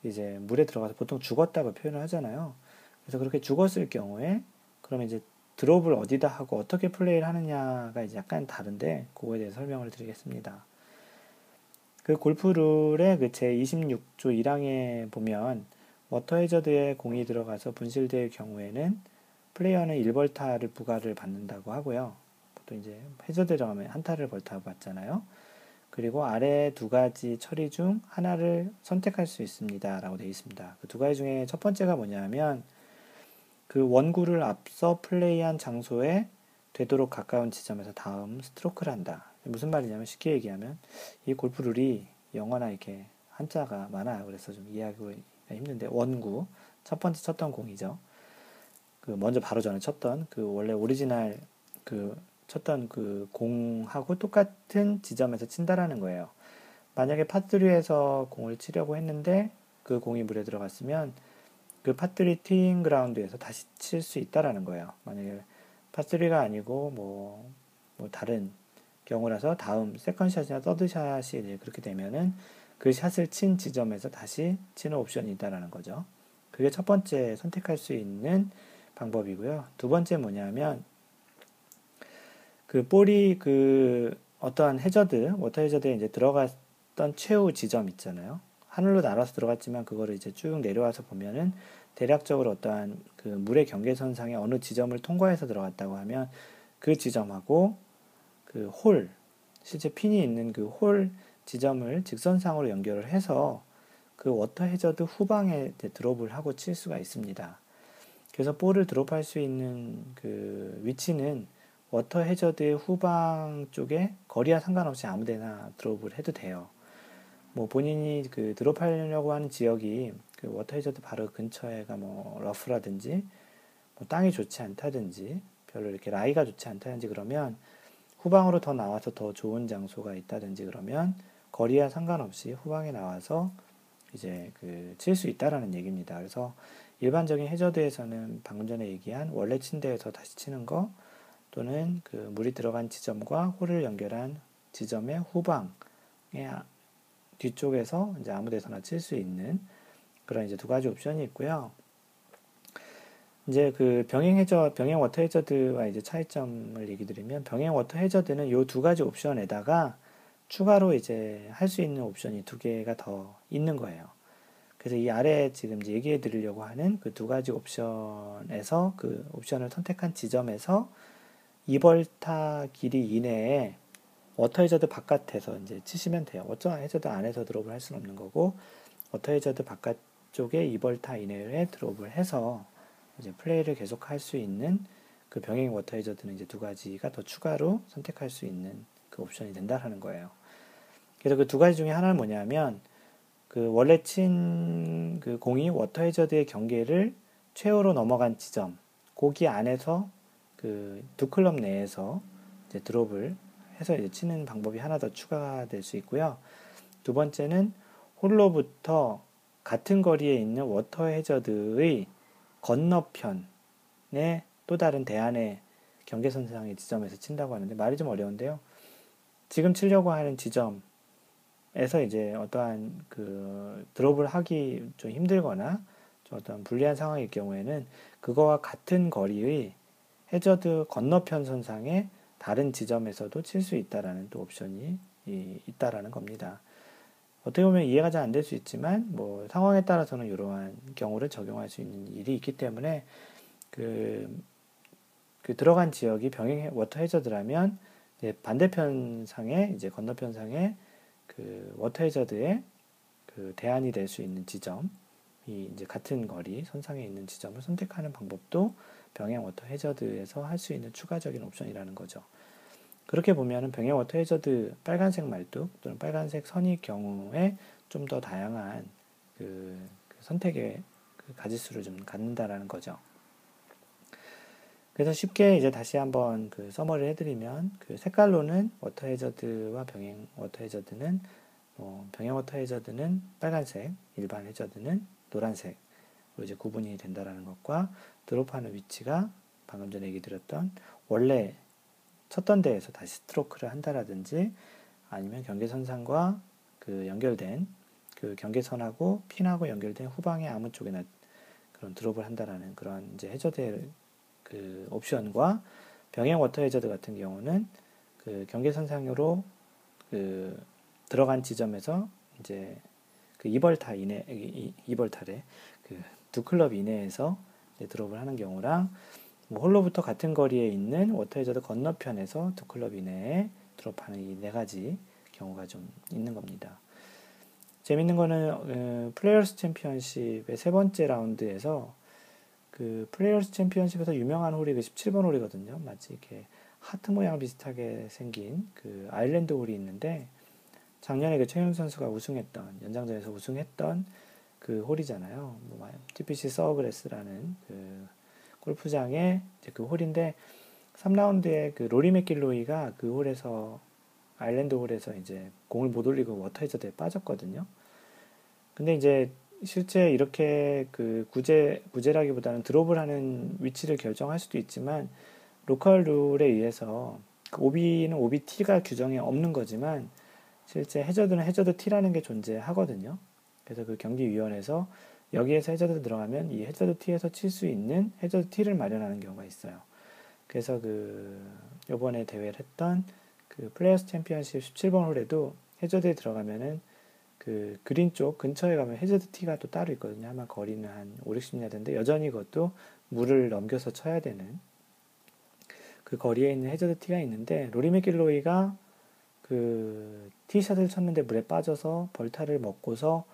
이제 물에 들어가서 보통 죽었다고 표현을 하잖아요. 그래서 그렇게 죽었을 경우에 그러면 이제 드롭을 어디다 하고 어떻게 플레이를 하느냐가 이제 약간 다른데 그거에 대해 설명을 드리겠습니다. 그 골프룰의 그 제26조 1항에 보면 워터 해저드에 공이 들어가서 분실될 경우에는 플레이어는 1벌타를 부과를 받는다고 하고요. 보통 이제 해저드 들어가면 한 타를 벌타 받잖아요. 그리고 아래 두 가지 처리 중 하나를 선택할 수 있습니다. 라고 되어 있습니다. 그 두 가지 중에 첫 번째가 뭐냐면 그 원구를 앞서 플레이한 장소에 되도록 가까운 지점에서 다음 스트로크를 한다. 무슨 말이냐면 쉽게 얘기하면 이 골프 룰이 영어나 이렇게 한자가 많아요. 그래서 좀 이해하기가 힘든데 원구 첫 번째 쳤던 공이죠. 그 먼저 바로 전에 쳤던 그 원래 오리지널 그 쳤던 그 공하고 똑같은 지점에서 친다라는 거예요. 만약에 파3에서 공을 치려고 했는데 그 공이 물에 들어갔으면 그 파3 티잉 그라운드에서 다시 칠 수 있다라는 거예요. 만약에 파3가 아니고 뭐, 뭐 다른 경우라서 다음 세컨샷이나 서드샷이 그렇게 되면은 그 샷을 친 지점에서 다시 치는 옵션이 있다라는 거죠. 그게 첫 번째 선택할 수 있는 방법이고요. 두 번째 뭐냐면 그 볼이 그 어떠한 해저드, 워터 해저드에 이제 들어갔던 최후 지점 있잖아요. 하늘로 날아서 들어갔지만 그거를 이제 쭉 내려와서 보면은 대략적으로 어떠한 그 물의 경계선상에 어느 지점을 통과해서 들어갔다고 하면 그 지점하고 그 홀, 실제 핀이 있는 그 홀 지점을 직선상으로 연결을 해서 그 워터 해저드 후방에 드롭을 하고 칠 수가 있습니다. 그래서 볼을 드롭할 수 있는 그 위치는 워터 해저드의 후방 쪽에 거리와 상관없이 아무데나 드롭을 해도 돼요. 뭐 본인이 그 드롭하려고 하는 지역이 그 워터 해저드 바로 근처에가 뭐 러프라든지 뭐 땅이 좋지 않다든지 별로 이렇게 라이가 좋지 않다든지 그러면 후방으로 더 나와서 더 좋은 장소가 있다든지 그러면 거리와 상관없이 후방에 나와서 이제 그 칠 수 있다라는 얘기입니다. 그래서 일반적인 해저드에서는 방금 전에 얘기한 원래 친 데에서 다시 치는 거 또는 그 물이 들어간 지점과 홀을 연결한 지점의 후방에 뒤쪽에서 이제 아무 데서나 칠 수 있는 그런 이제 두 가지 옵션이 있고요. 이제 그 병행 해저, 병행 워터 해저드와 이제 차이점을 얘기 드리면 병행 워터 해저드는 이 두 가지 옵션에다가 추가로 이제 할 수 있는 옵션이 두 개가 더 있는 거예요. 그래서 이 아래 지금 이제 얘기해 드리려고 하는 그 두 가지 옵션에서 그 옵션을 선택한 지점에서 2벌타 길이 이내에 워터 해저드 바깥에서 이제 치시면 돼요. 워터 해저드 안에서 드롭을 할 수는 없는 거고 워터 해저드 바깥쪽에 2벌타 이내에 드롭을 해서 이제 플레이를 계속 할 수 있는 그 병행 워터 해저드는 이제 두 가지가 더 추가로 선택할 수 있는 그 옵션이 된다라는 거예요. 그래서 그 두 가지 중에 하나는 뭐냐면 그 원래 친 그 공이 워터 해저드의 경계를 최후로 넘어간 지점 거기 안에서 그 두 클럽 내에서 이제 드롭을 해서 치는 방법이 하나 더 추가가 될 수 있고요. 두 번째는 홀로부터 같은 거리에 있는 워터 해저드의 건너편에 또 다른 대안의 경계선상의 지점에서 친다고 하는데 말이 좀 어려운데요. 지금 치려고 하는 지점에서 이제 어떠한 그 드롭을 하기 좀 힘들거나 좀 어떤 불리한 상황일 경우에는 그거와 같은 거리의 해저드 건너편 선상에 다른 지점에서도 칠 수 있다라는 또 옵션이 있다라는 겁니다. 어떻게 보면 이해가 잘 안 될 수 있지만 뭐 상황에 따라서는 이러한 경우를 적용할 수 있는 일이 있기 때문에 그, 그 들어간 지역이 병행 워터 해저드라면 반대편 상에 이제 건너편 상에 그 워터 해저드의 그 대안이 될 수 있는 지점 이 이제 같은 거리 선상에 있는 지점을 선택하는 방법도 병행 워터 해저드에서 할 수 있는 추가적인 옵션이라는 거죠. 그렇게 보면은 병행 워터 해저드 빨간색 말뚝 또는 빨간색 선일 경우에 좀 더 다양한 그, 그 선택의 그 가지수를 좀 갖는다라는 거죠. 그래서 쉽게 이제 다시 한번 그 summary를 해드리면 그 색깔로는 워터 해저드와 병행 워터 해저드는 뭐 병행 워터 해저드는 빨간색, 일반 해저드는 노란색으로 이제 구분이 된다라는 것과 드롭하는 위치가 방금 전에 얘기 드렸던 원래 쳤던 데에서 다시 스트로크를 한다라든지 아니면 경계선상과 그 연결된 그 경계선하고 핀하고 연결된 후방의 아무 쪽에나 그런 드롭을 한다라는 그런 이제 해저드 그 옵션과 병행 워터 해저드 같은 경우는 그 경계선상으로 그 들어간 지점에서 이제 그 이벌타 이내 이벌타래 그 두 클럽 이내에서 드롭을 하는 경우랑 뭐 홀로부터 같은 거리에 있는 워터 해저드 건너편에서 두 클럽 이내에 드롭하는 이 네 가지 경우가 좀 있는 겁니다. 재밌는 거는 어, 플레이어스 챔피언십의 세 번째 라운드에서 그 플레이어스 챔피언십에서 유명한 홀이 그 17번 홀이거든요. 마치 이렇게 하트 모양 비슷하게 생긴 그 아일랜드 홀이 있는데 작년에 그 최윤 선수가 우승했던 연장전에서 우승했던 그 홀이잖아요. 뭐 TPC Sawgrass라는 그 골프장의 그 홀인데 3라운드에 그 로리 맥길로이가 그 홀에서 아일랜드 홀에서 이제 공을 못 올리고 워터 헤저드에 빠졌거든요. 근데 이제 실제 이렇게 그 구제 구제라기보다는 드롭을 하는 위치를 결정할 수도 있지만 로컬 룰에 의해서 그 오비는 오비 티가 규정에 없는 거지만 실제 해저드는 해저드 티라는 게 존재하거든요. 그래서 그 경기위원회에서 여기에서 해저드 들어가면 이 해저드 티에서 칠 수 있는 해저드 티를 마련하는 경우가 있어요. 그래서 그 요번에 대회를 했던 그 플레이어스 챔피언십 17번 홀에도 해저드에 들어가면은 그 그린 쪽 근처에 가면 해저드 티가 또 따로 있거든요. 아마 거리는 한 5, 60야드인데 여전히 그것도 물을 넘겨서 쳐야 되는 그 거리에 있는 해저드 티가 있는데 로리 맥길로이가 그 티샷을 쳤는데 물에 빠져서 벌타를 먹고서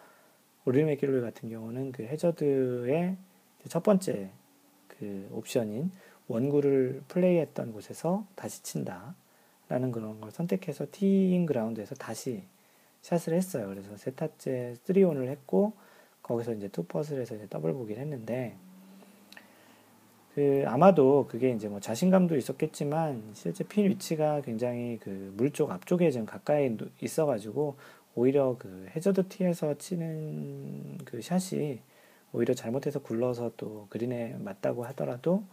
로리 맥길로이 같은 경우는 그 해저드의 첫 번째 그 옵션인 원구를 플레이했던 곳에서 다시 친다 라는 그런 걸 선택해서 티잉 그라운드에서 다시 샷을 했어요. 그래서 세 타째 3온을 했고 거기서 이제 two putts를 해서 이제 더블 보기를 했는데 그 아마도 그게 이제 뭐 자신감도 있었겠지만 실제 핀 위치가 굉장히 그 물쪽 앞쪽에 좀 가까이 있어가지고 오히려 그 해저드 티에서 치는 그 샷이 오히려 잘못해서 굴러서 또 그린에 맞다고 하더라도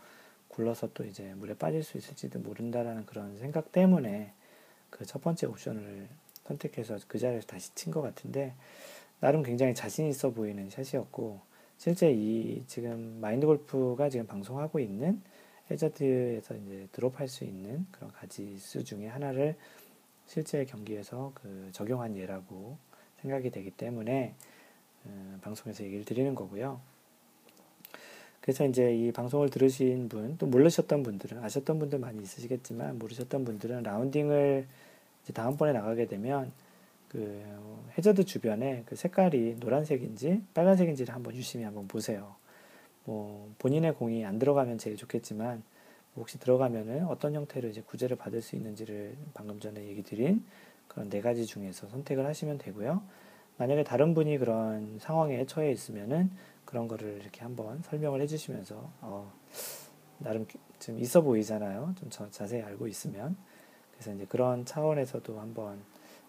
굴러서 또 이제 물에 빠질 수 있을지도 모른다라는 그런 생각 때문에 그 첫 번째 옵션을 선택해서 그 자리에서 다시 친 것 같은데 나름 굉장히 자신 있어 보이는 샷이었고 실제 이 지금 마인드 골프가 지금 방송하고 있는 해저드에서 이제 드롭할 수 있는 그런 가지수 중에 하나를 실제 경기에서 그 적용한 예라고 생각이 되기 때문에 음, 방송에서 얘기를 드리는 거고요. 그래서 이제 이 방송을 들으신 분, 또 모르셨던 분들은, 아셨던 분들 많이 있으시겠지만, 모르셨던 분들은 라운딩을 이제 다음번에 나가게 되면, 그 해저드 주변에 그 색깔이 노란색인지 빨간색인지를 한번 유심히 한번 보세요. 뭐 본인의 공이 안 들어가면 제일 좋겠지만 혹시 들어가면은 어떤 형태로 이제 구제를 받을 수 있는지를 방금 전에 얘기 드린 그런 네 가지 중에서 선택을 하시면 되고요. 만약에 다른 분이 그런 상황에 처해 있으면은 그런 거를 이렇게 한번 설명을 해주시면서 어, 나름 좀 있어 보이잖아요. 좀 자세히 알고 있으면. 그래서 이제 그런 차원에서도 한번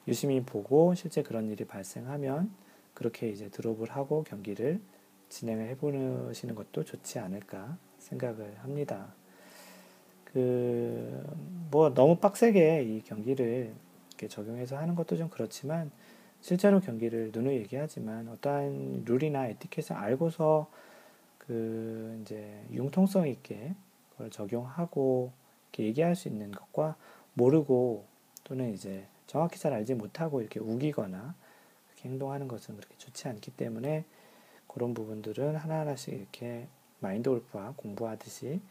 유심히 보고 실제 그런 일이 발생하면 그렇게 이제 드롭을 하고 경기를 진행을 해보시는 것도 좋지 않을까 생각을 합니다. 그, 뭐 너무 빡세게 이 경기를 적용해서 하는 것도 좀 그렇지만 실제로 경기를 누누이 얘기하지만 어떠한 룰이나 에티켓을 알고서 그 이제 융통성 있게 그걸 적용하고 이렇게 얘기할 수 있는 것과 모르고 또는 이제 정확히 잘 알지 못하고 이렇게 우기거나 그렇게 행동하는 것은 그렇게 좋지 않기 때문에 그런 부분들은 하나하나씩 이렇게 마인드 골프와 공부하듯이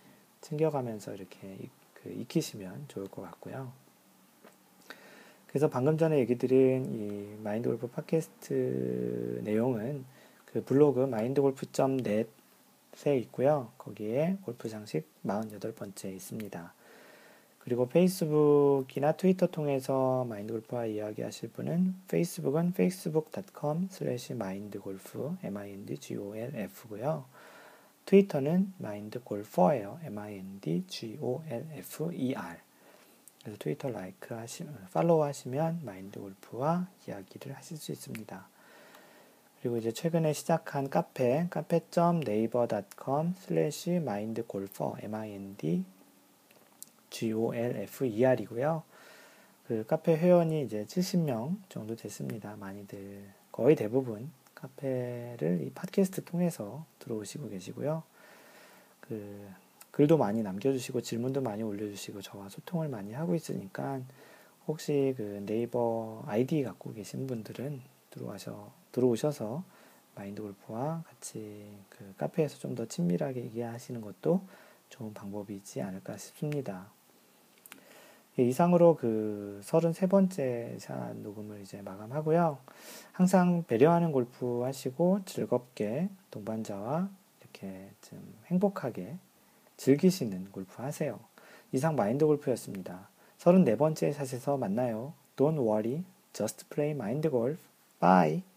챙겨가면서 이렇게 그 익히시면 좋을 것 같고요. 그래서 방금 전에 얘기 드린 이 마인드 골프 팟캐스트 내용은 그 블로그 마인드골프.net에 있고요. 거기에 골프 장식 48번째 있습니다. 그리고 페이스북이나 트위터 통해서 마인드골프와 이야기하실 분은 페이스북은 facebook.com slash mindgolf m-i-n-d-g-o-l-f고요. 트위터는 mindgolfer예요. m-i-n-d-g-o-l-f-e-r 그래서 트위터 라이크 하시, 팔로우 하시면 마인드골프와 이야기를 하실 수 있습니다. 그리고 이제 최근에 시작한 카페 카페.naver.com slash mindgolfer m-i-n-d golfer이고요. 그 카페 회원이 이제 70명 정도 됐습니다. 많이들 거의 대부분 카페를 이 팟캐스트 통해서 들어오시고 계시고요. 그 글도 많이 남겨주시고 질문도 많이 올려주시고 저와 소통을 많이 하고 있으니까 혹시 그 네이버 아이디 갖고 계신 분들은 들어와서 들어오셔서 마인드 골프와 같이 그 카페에서 좀 더 친밀하게 얘기하시는 것도 좋은 방법이지 않을까 싶습니다. 예, 이상으로 그 33번째 샷 녹음을 이제 마감하고요. 항상 배려하는 골프 하시고 즐겁게 동반자와 이렇게 좀 행복하게 즐기시는 골프 하세요. 이상 마인드 골프였습니다. 34번째 샷에서 만나요. Don't worry, just play mind golf. Bye.